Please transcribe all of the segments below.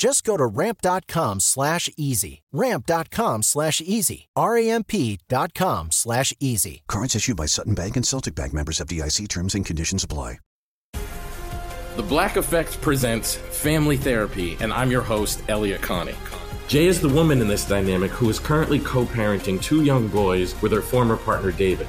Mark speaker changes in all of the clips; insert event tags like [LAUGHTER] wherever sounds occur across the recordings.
Speaker 1: Just go to ramp.com slash easy. Ramp.com slash easy. R-A-M-P dot com slash easy.
Speaker 2: Cards issued by Sutton Bank and Celtic Bank members FDIC terms and conditions apply.
Speaker 3: The Black Effect presents Family Therapy, and I'm your host, Elliott Connie. Jay is the woman in this dynamic who is currently co parenting two young boys with her former partner, David.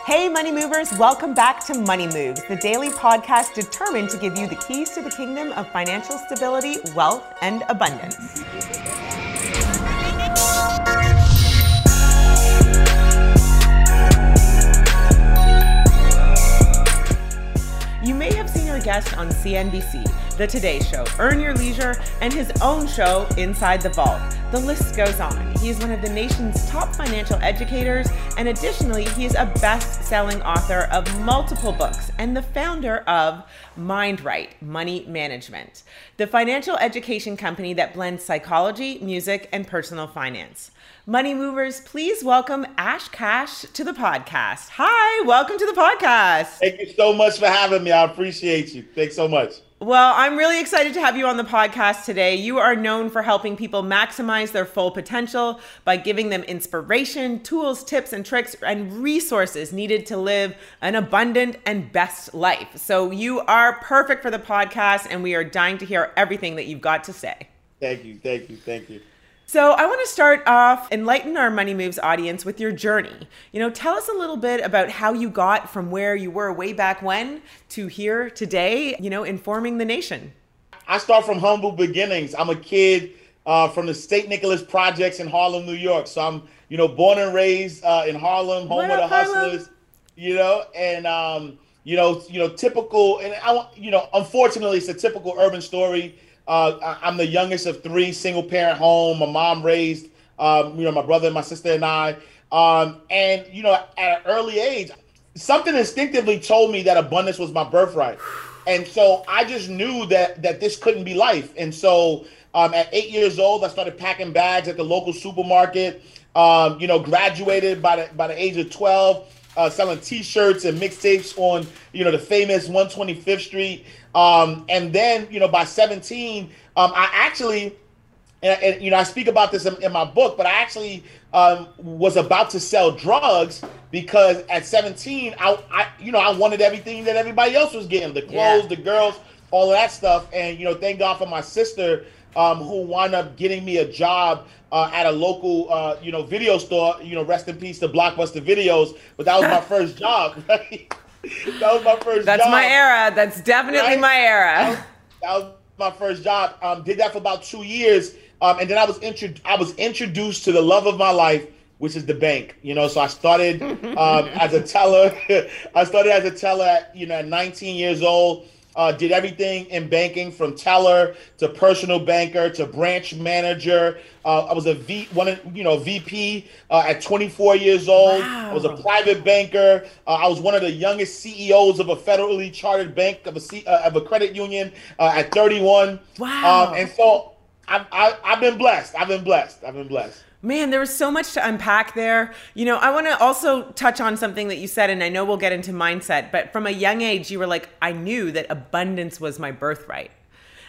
Speaker 4: Hey, Money Movers, welcome back to Money Moves, the daily podcast determined to give you the keys to the kingdom of financial stability, wealth, and abundance. You may have seen our guest on CNBC, The Today Show, Earn Your Leisure, and his own show, Inside the Vault. The list goes on. He is one of the nation's top financial educators, and additionally, he is a best selling author of multiple books and the founder of MindRight Money Management, the financial education company that blends psychology, music, and personal finance. Money movers, please welcome Ash Cash to the podcast. Hi, welcome to the podcast.
Speaker 5: Thank you so much for having me. I appreciate you. Thanks so much.
Speaker 4: Well, I'm really excited to have you on the podcast today. You are known for helping people maximize their full potential by giving them inspiration, tools, tips, and tricks, and resources needed to live an abundant and best life. So, you are perfect for the podcast, and we are dying to hear everything that you've got to say.
Speaker 5: Thank you. Thank you. Thank you.
Speaker 4: So, I want to start off, enlighten our Money Moves audience with your journey. You know, tell us a little bit about how you got from where you were way back when to here today, you know, informing the nation.
Speaker 5: I start from humble beginnings. I'm a kid uh, from the St. Nicholas Projects in Harlem, New York. So, I'm, you know, born and raised uh, in Harlem, home of the hustlers, you know, and, um, you know, you know, typical, and I, you know, unfortunately, it's a typical urban story uh, I'm the youngest of three, single parent home. My mom raised, um, you know, my brother, and my sister, and I. Um, and you know, at an early age, something instinctively told me that abundance was my birthright, and so I just knew that that this couldn't be life. And so, um, at eight years old, I started packing bags at the local supermarket. Um, you know, graduated by the by the age of twelve. Uh, selling T-shirts and mixtapes on, you know, the famous 125th Street. Um, and then, you know, by 17, um, I actually, and, and, you know, I speak about this in, in my book, but I actually um, was about to sell drugs because at 17, I, I, you know, I wanted everything that everybody else was getting the clothes, yeah. the girls, all of that stuff. And, you know, thank God for my sister um, who wound up getting me a job uh, at a local, uh, you know, video store. You know, rest in peace to Blockbuster Videos. But that was my [LAUGHS] first job. [LAUGHS] Right? [LAUGHS] that was my first.
Speaker 4: That's
Speaker 5: job.
Speaker 4: my era. That's definitely
Speaker 5: Right?
Speaker 4: my era.
Speaker 5: That was, that was my first job. Um, did that for about two years, um, and then I was intro- I was introduced to the love of my life, which is the bank. You know, so I started [LAUGHS] um, as a teller. [LAUGHS] I started as a teller, at, you know, at 19 years old. Uh, did everything in banking from teller to personal banker to branch manager. Uh, I was a V, one, you know, VP uh, at 24 years old. I was a private banker. Uh, I was one of the youngest CEOs of a federally chartered bank of a C, uh, of a credit union uh, at 31.
Speaker 4: Wow.
Speaker 5: Um, and so I've, I, I've been blessed. I've been blessed. I've been blessed.
Speaker 4: Man, there was so much to unpack there. You know, I want to also touch on something that you said, and I know we'll get into mindset, but from a young age, you were like, I knew that abundance was my birthright.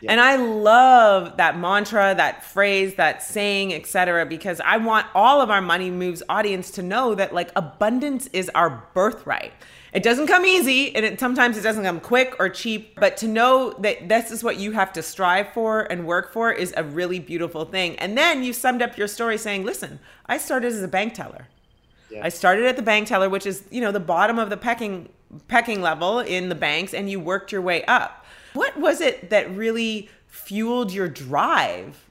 Speaker 4: And I love that mantra, that phrase, that saying, etc., because I want all of our money moves audience to know that like abundance is our birthright. It doesn't come easy, and it, sometimes it doesn't come quick or cheap. But to know that this is what you have to strive for and work for is a really beautiful thing. And then you summed up your story saying, "Listen, I started as a bank teller. I started at the bank teller, which is you know the bottom of the pecking pecking level in the banks, and you worked your way up. What was it that really fueled your drive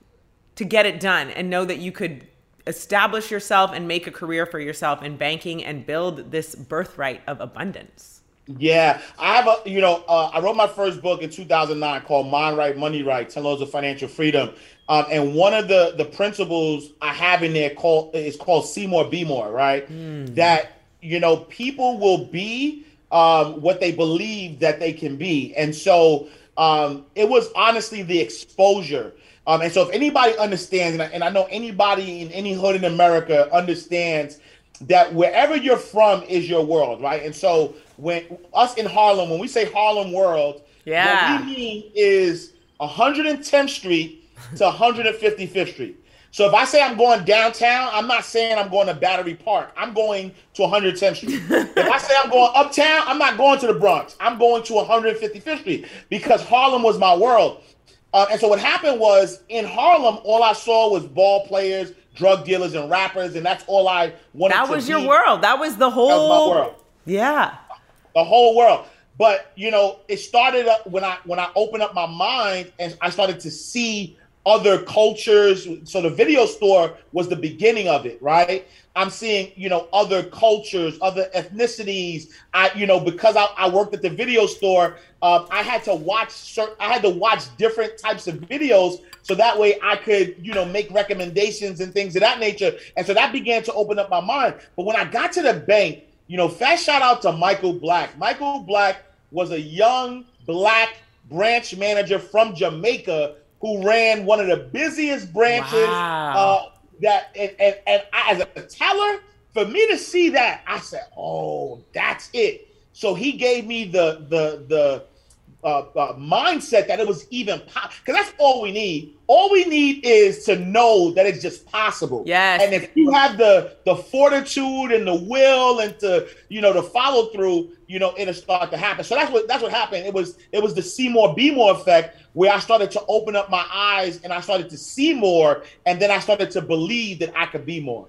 Speaker 4: to get it done and know that you could establish yourself and make a career for yourself in banking and build this birthright of abundance?
Speaker 5: Yeah, I have a, you know, uh, I wrote my first book in 2009 called Mind Right, Money Right, 10 Laws of Financial Freedom. Um, and one of the, the principles I have in there called is called See More, Be More, right? That, you know, people will be um, what they believe that they can be. And so um, it was honestly the exposure. Um, and so if anybody understands, and I, and I know anybody in any hood in America understands that wherever you're from is your world, right? And so when us in Harlem, when we say Harlem world,
Speaker 4: Yeah.
Speaker 5: what we mean is 110th Street to 155th Street. So if I say I'm going downtown, I'm not saying I'm going to Battery Park. I'm going to 110th Street. if I say I'm going uptown, I'm not going to the Bronx. I'm going to 155th Street because Harlem was my world. Uh, and so what happened was in Harlem, all I saw was ball players, drug dealers, and rappers, and that's all I wanted. To do.
Speaker 4: That was your
Speaker 5: be.
Speaker 4: world. That was the whole
Speaker 5: That was my world.
Speaker 4: Yeah.
Speaker 5: The whole world. But you know, it started up when I when I opened up my mind and I started to see other cultures. So the video store was the beginning of it, right? I'm seeing, you know, other cultures, other ethnicities. I, you know, because I, I worked at the video store, um, I had to watch certain, I had to watch different types of videos so that way I could, you know, make recommendations and things of that nature. And so that began to open up my mind. But when I got to the bank, you know, fast shout out to Michael Black. Michael Black was a young black branch manager from Jamaica who ran one of the busiest branches
Speaker 4: Wow.
Speaker 5: uh, that and, and, and I, as a teller, for me to see that, I said, "Oh, that's it." So he gave me the the the uh, uh, mindset that it was even possible. because that's all we need. All we need is to know that it's just possible.
Speaker 4: Yes.
Speaker 5: And if you have the the fortitude and the will and to you know to follow through, you know it'll start to happen. So that's what that's what happened. It was it was the see more, be more effect where I started to open up my eyes and I started to see more, and then I started to believe that I could be more.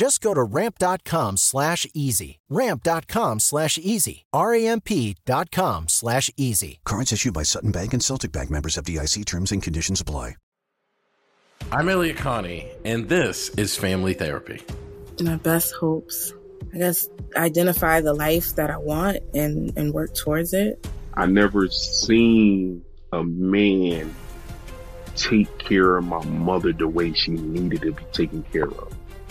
Speaker 1: Just go to ramp.com slash easy. Ramp.com slash easy. R-A-M-P dot com slash easy.
Speaker 2: Cards issued by Sutton Bank and Celtic Bank members FDIC terms and conditions apply.
Speaker 3: I'm Elliott Connie, and this is Family Therapy.
Speaker 6: My best hopes. I guess identify the life that I want and, and work towards it.
Speaker 7: I never seen a man take care of my mother the way she needed to be taken care of.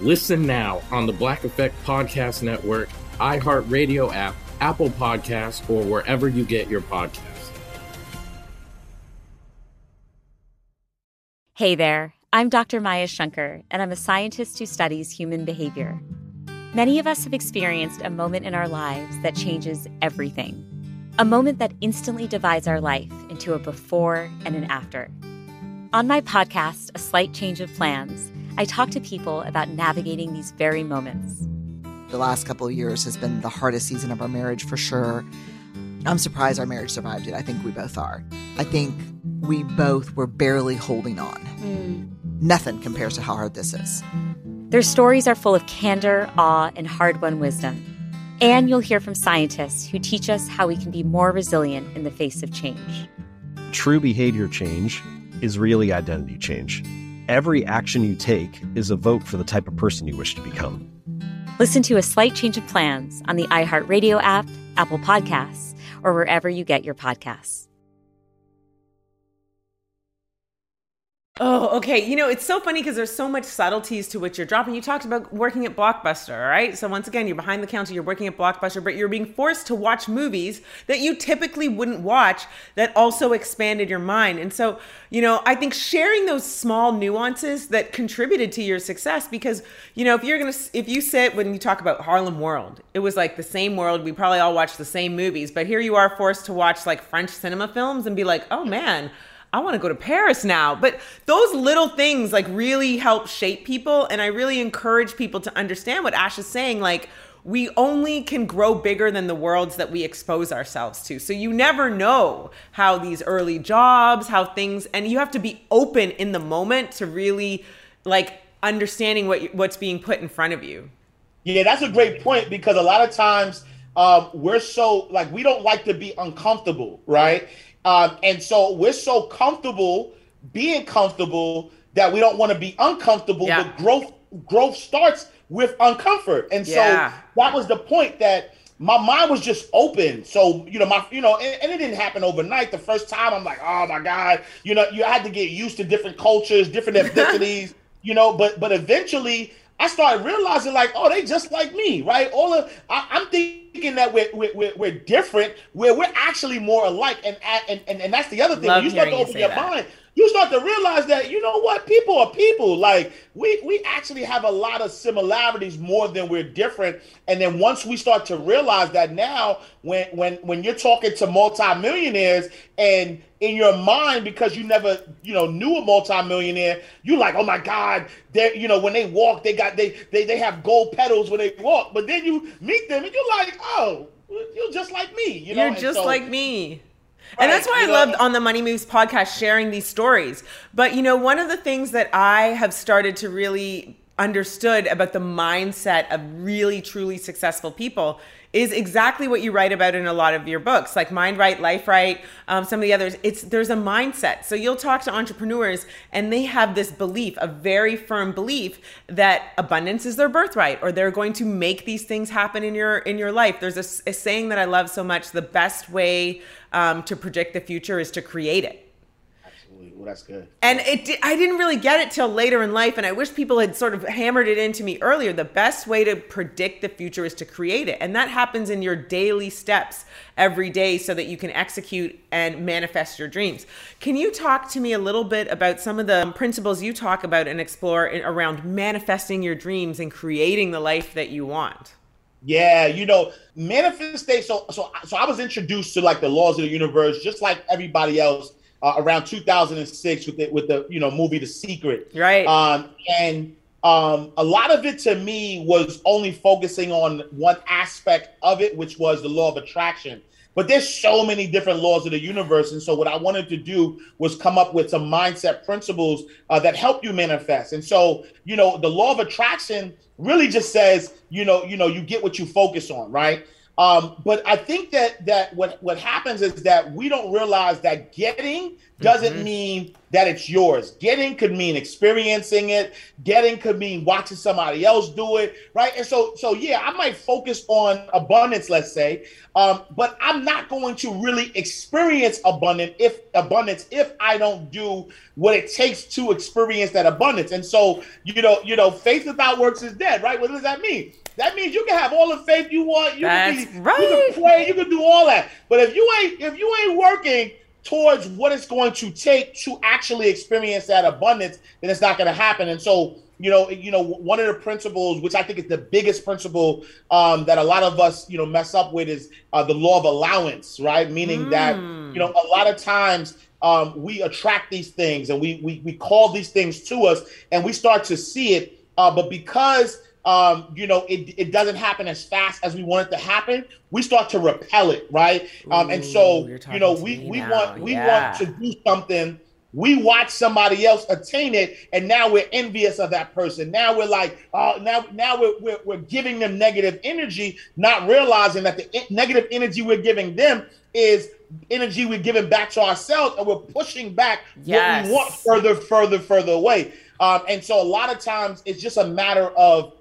Speaker 3: Listen now on the Black Effect Podcast Network, iHeartRadio app, Apple Podcasts, or wherever you get your podcasts.
Speaker 8: Hey there, I'm Dr. Maya Shankar, and I'm a scientist who studies human behavior. Many of us have experienced a moment in our lives that changes everything. A moment that instantly divides our life into a before and an after. On my podcast, A Slight Change of Plans, I talk to people about navigating these very moments.
Speaker 9: The last couple of years has been the hardest season of our marriage for sure. I'm surprised our marriage survived it. I think we both are. I think we both were barely holding on. Mm. Nothing compares to how hard this is.
Speaker 8: Their stories are full of candor, awe, and hard won wisdom. And you'll hear from scientists who teach us how we can be more resilient in the face of change.
Speaker 10: True behavior change is really identity change. Every action you take is a vote for the type of person you wish to become.
Speaker 8: Listen to A Slight Change of Plans on the iHeartRadio app, Apple Podcasts, or wherever you get your podcasts.
Speaker 4: Oh, okay. You know, it's so funny because there's so much subtleties to what you're dropping. You talked about working at Blockbuster, all right? So once again, you're behind the counter, you're working at Blockbuster, but you're being forced to watch movies that you typically wouldn't watch that also expanded your mind. And so, you know, I think sharing those small nuances that contributed to your success because, you know, if you're going to if you sit when you talk about Harlem World, it was like the same world, we probably all watched the same movies, but here you are forced to watch like French cinema films and be like, "Oh man, I want to go to Paris now. But those little things like really help shape people. And I really encourage people to understand what Ash is saying. Like, we only can grow bigger than the worlds that we expose ourselves to. So you never know how these early jobs, how things, and you have to be open in the moment to really like understanding what what's being put in front of you.
Speaker 5: Yeah, that's a great point because a lot of times um, we're so like we don't like to be uncomfortable, right? Um, and so we're so comfortable being comfortable that we don't want to be uncomfortable. Yeah. But growth growth starts with uncomfort. And yeah. so that was the point that my mind was just open. So, you know, my, you know, and, and, it didn't happen overnight. The first time I'm like, oh my God, you know, you had to get used to different cultures, different [LAUGHS] ethnicities, you know, but, but eventually I started realizing like, oh, they just like me, right? All of, I, I'm thinking, thinking that we're, we're, we're different, where we're actually more alike. And and, and, and that's the other thing. Love when you start to open you your that. mind, you start to realize that you know what? People are people. Like we we actually have a lot of similarities more than we're different. And then once we start to realize that now when when when you're talking to multimillionaires and in your mind because you never you know knew a multimillionaire you're like oh my god they you know when they walk they got they they they have gold pedals when they walk. But then you meet them and you're like oh you're just like me you
Speaker 4: know you're just so, like me and that's why I loved on the Money Moves podcast sharing these stories. But you know, one of the things that I have started to really understood about the mindset of really truly successful people is exactly what you write about in a lot of your books like mind right life right um, some of the others. It's there's a mindset. So you'll talk to entrepreneurs and they have this belief a very firm belief that abundance is their birthright or they're going to make these things happen in your in your life. There's a, a saying that i love so much the best way um, to predict the future is to create it
Speaker 5: Well, that's good.
Speaker 4: And it, di- I didn't really get it till later in life, and I wish people had sort of hammered it into me earlier. The best way to predict the future is to create it, and that happens in your daily steps every day, so that you can execute and manifest your dreams. Can you talk to me a little bit about some of the principles you talk about and explore in, around manifesting your dreams and creating the life that you want?
Speaker 5: Yeah, you know, manifestation. So, so, so I was introduced to like the laws of the universe, just like everybody else, uh, around 2006 with the with the you know movie The Secret.
Speaker 4: Right.
Speaker 5: Um, and um, a lot of it to me was only focusing on one aspect of it, which was the law of attraction. But there's so many different laws of the universe, and so what I wanted to do was come up with some mindset principles uh, that help you manifest. And so, you know, the law of attraction really just says, you know, you know, you get what you focus on, right? Um, but I think that that what what happens is that we don't realize that getting doesn't
Speaker 4: Mm-hmm.
Speaker 5: mean that it's yours. Getting could mean experiencing it. Getting could mean watching somebody else do it, right? And so so yeah, I might focus on abundance, let's say, um, but I'm not going to really experience abundance if abundance if I don't do what it takes to experience that abundance. And so you know you know faith without works is dead, right? What does that mean? That means you can have all the faith you want. You
Speaker 4: That's
Speaker 5: can be,
Speaker 4: right.
Speaker 5: You can pray. You can do all that. But if you ain't if you ain't working towards what it's going to take to actually experience that abundance, then it's not going to happen. And so, you know, you know, one of the principles, which I think is the biggest principle um, that a lot of us, you know, mess up with, is uh, the law of allowance, right? Meaning that you know, a lot of times um, we attract these things and we, we we call these things to us, and we start to see it. Uh, but because um, you know, it, it doesn't happen as fast as we want it to happen. We start to repel it, right? Um, and so, you know, we we
Speaker 4: now.
Speaker 5: want we
Speaker 4: Yeah.
Speaker 5: want to do something. We watch somebody else attain it, and now we're envious of that person. Now we're like, uh, now now we're, we're we're giving them negative energy, not realizing that the negative energy we're giving them is energy we're giving back to ourselves, and we're pushing back
Speaker 4: Yes.
Speaker 5: what we want further, further, further away. Um, and so a lot of times it's just a matter of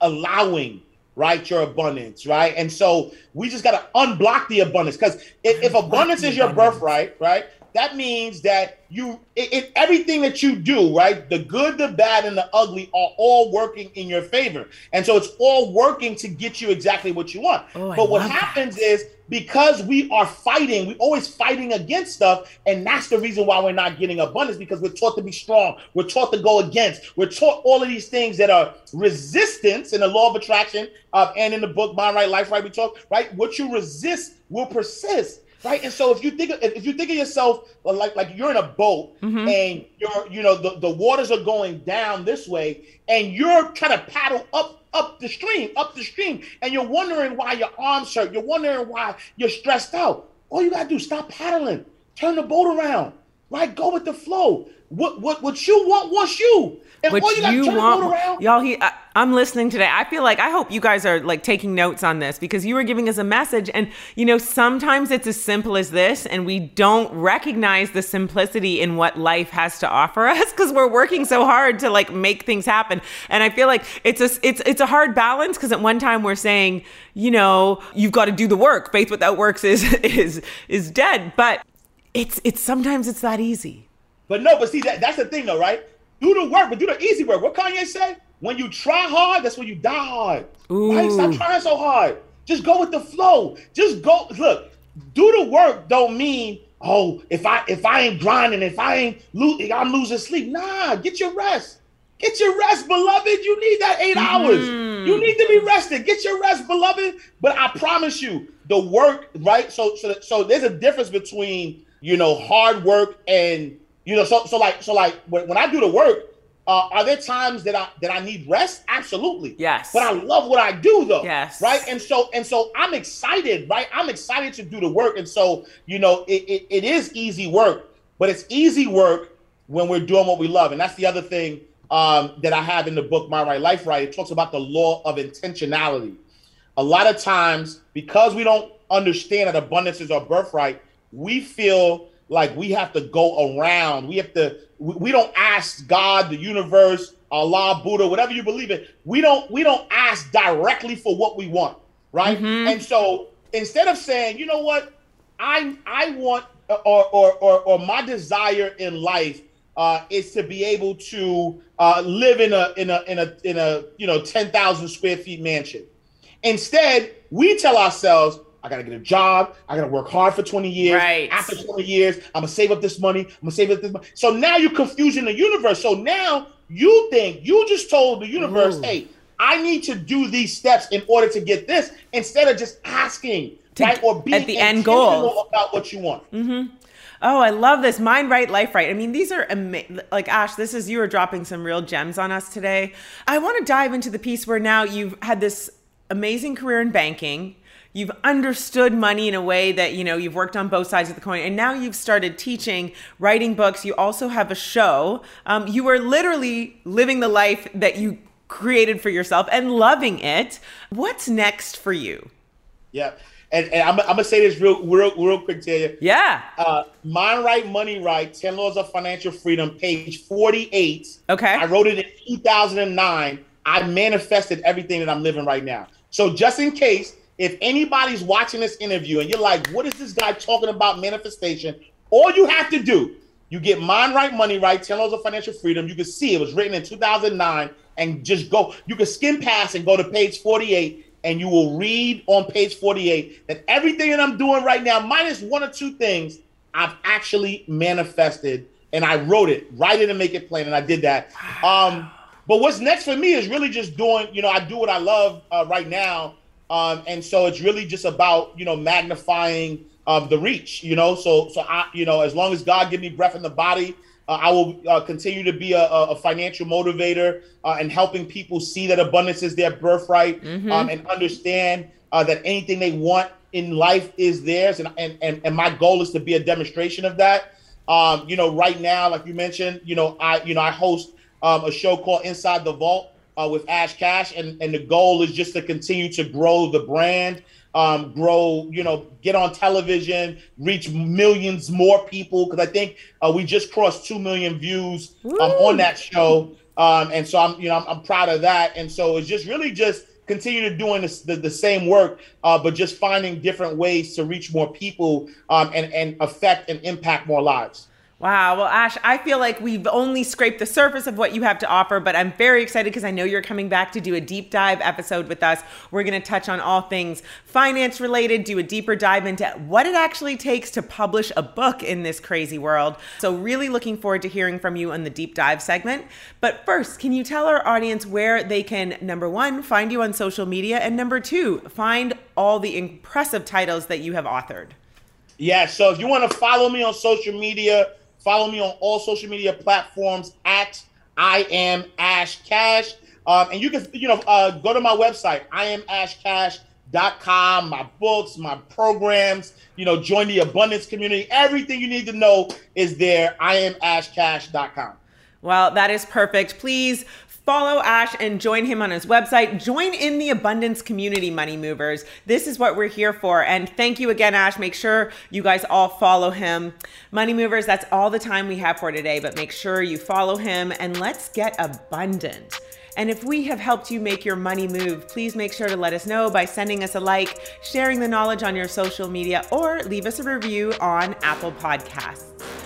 Speaker 5: allowing right your abundance right? And so we just got to unblock the abundance because if, if abundance is your birthright right that means that you it, everything that you do right the good the bad and the ugly are all working in your favor. And so it's all working to get you exactly what you want.
Speaker 4: Oh, I
Speaker 5: but what happens is because we are fighting, we're always fighting against stuff, and that's the reason why we're not getting abundance because we're taught to be strong, we're taught to go against, we're taught all of these things that are resistance in the law of attraction, uh, and in the book Mind Right, Life Right, we talk right. What you resist will persist. Right, and so if you think if you think of yourself like like you're in a boat
Speaker 4: Mm-hmm.
Speaker 5: and you're you know the, the waters are going down this way and you're trying to paddle up up the stream, up the stream, and you're wondering why your arms hurt. You're wondering why you're stressed out. All you gotta do stop paddling, turn the boat around, right? Go with the flow. What what what you want wants you. And all
Speaker 4: What
Speaker 5: you gotta
Speaker 4: you
Speaker 5: turn
Speaker 4: want,
Speaker 5: around.
Speaker 4: y'all? He, I, I'm listening today. I feel like I hope you guys are like taking notes on this because you were giving us a message, and you know sometimes it's as simple as this, and we don't recognize the simplicity in what life has to offer [LAUGHS] us because we're working so hard to like make things happen. And I feel like it's a it's it's a hard balance because at one time we're saying, you know, you've got to do the work. Faith without works is [LAUGHS] is is dead, but it's it's sometimes it's that easy.
Speaker 5: But no, but see that that's the thing though, right? Do the work, but do the easy work. What Kanye say? When you try hard, that's when you die hard. Right? Stop trying so hard. Just go with the flow. Just go. Look, do the work don't mean oh if I if I ain't grinding, if I ain't lo- I'm losing sleep. Nah, get your rest. Get your rest, beloved. You need that 8 mm-hmm. hours. You need to be rested. Get your rest, beloved. But I promise you, the work, right? So, so, so there's a difference between you know hard work and you know. So, so like, so like when, when I do the work, uh, are there times that I that I need rest? Absolutely.
Speaker 4: Yes.
Speaker 5: But I love what I do though.
Speaker 4: Yes.
Speaker 5: Right. And so and so I'm excited, right? I'm excited to do the work. And so, you know, it, it, it is easy work, but it's easy work when we're doing what we love. And that's the other thing um, that I have in the book, Mind Right Life Right. It talks about the law of intentionality. A lot of times, because we don't understand that abundance is our birthright, we feel like we have to go around. We have to. We, don't ask God, the universe, Allah, Buddha, whatever you believe in. We don't. We don't ask directly for what we want, right? And so instead of saying, you know what, I I want or or or, or my desire in life uh, is to be able to uh, live in a in a in a in a you know ten thousand square feet mansion. Instead, we tell ourselves, I gotta get a job. I gotta work hard for 20 years.
Speaker 4: Right.
Speaker 5: After 20 years, I'm gonna save up this money. I'm gonna save up this money. So now you're confusing the universe. So now you think you just told the universe,
Speaker 4: Ooh.
Speaker 5: hey, I need to do these steps in order to get this, instead of just asking, right? Or being
Speaker 4: at the end goal.
Speaker 5: about what you want.
Speaker 4: Mm-hmm. Oh, I love this mind right, life right. I mean, these are ama- like Ash. This is you are dropping some real gems on us today. I want to dive into the piece where now you've had this amazing career in banking. You've understood money in a way that you know you've worked on both sides of the coin, and now you've started teaching, writing books. You also have a show. Um, you are literally living the life that you created for yourself and loving it. What's next for you?
Speaker 5: Yeah. And, and I'm, I'm gonna say this real, real, real quick to you.
Speaker 4: Yeah.
Speaker 5: Uh, Mind Right, Money Right, 10 Laws of Financial Freedom, page 48.
Speaker 4: Okay.
Speaker 5: I wrote it in 2009. I manifested everything that I'm living right now. So just in case, if anybody's watching this interview and you're like, what is this guy talking about manifestation? All you have to do, you get Mind Right, Money Right, 10 Laws of Financial Freedom. You can see it was written in 2009 and just go, you can skim past and go to page 48 and you will read on page 48 that everything that I'm doing right now, minus one or two things, I've actually manifested and I wrote it, write it and make it plain, and I did that. Um, but what's next for me is really just doing, you know, I do what I love uh, right now, um, and so it's really just about, you know, magnifying um, the reach, you know. So, so I, you know, as long as God give me breath in the body, uh, I will uh, continue to be a, a financial motivator uh, and helping people see that abundance is their birthright
Speaker 4: Mhm.
Speaker 5: um, and understand uh, that anything they want in life is theirs. And, and, and, and my goal is to be a demonstration of that. Um, you know, right now, like you mentioned, you know, I, you know, I host um, a show called Inside the Vault uh, with Ash Cash. And, and the goal is just to continue to grow the brand, um, grow, you know, get on television, reach millions more people. Cause I think uh, we just crossed 2 million views um, on that show. Um, and so I'm, you know, I'm, I'm proud of that. And so it's just really just continue to doing this, the, the same work, uh, but just finding different ways to reach more people um, and, and affect and impact more lives.
Speaker 4: Wow. Well, Ash, I feel like we've only scraped the surface of what you have to offer, but I'm very excited because I know you're coming back to do a deep dive episode with us. We're going to touch on all things finance related, do a deeper dive into what it actually takes to publish a book in this crazy world. So, really looking forward to hearing from you on the deep dive segment. But first, can you tell our audience where they can, number one, find you on social media, and number two, find all the impressive titles that you have authored?
Speaker 5: Yeah, so if you want to follow me on social media, follow me on all social media platforms at I am Ash Cash. Um, and you can, you know, uh, go to my website, iamashcash.com, my books, my programs, you know, join the abundance community. Everything you need to know is there, iamashcash.com.
Speaker 4: Well, that is perfect. Please follow Ash and join him on his website. Join in the abundance community, Money Movers. This is what we're here for. And thank you again, Ash. Make sure you guys all follow him. Money Movers, that's all the time we have for today, but make sure you follow him and let's get abundant. And if we have helped you make your money move, please make sure to let us know by sending us a like, sharing the knowledge on your social media, or leave us a review on Apple Podcasts.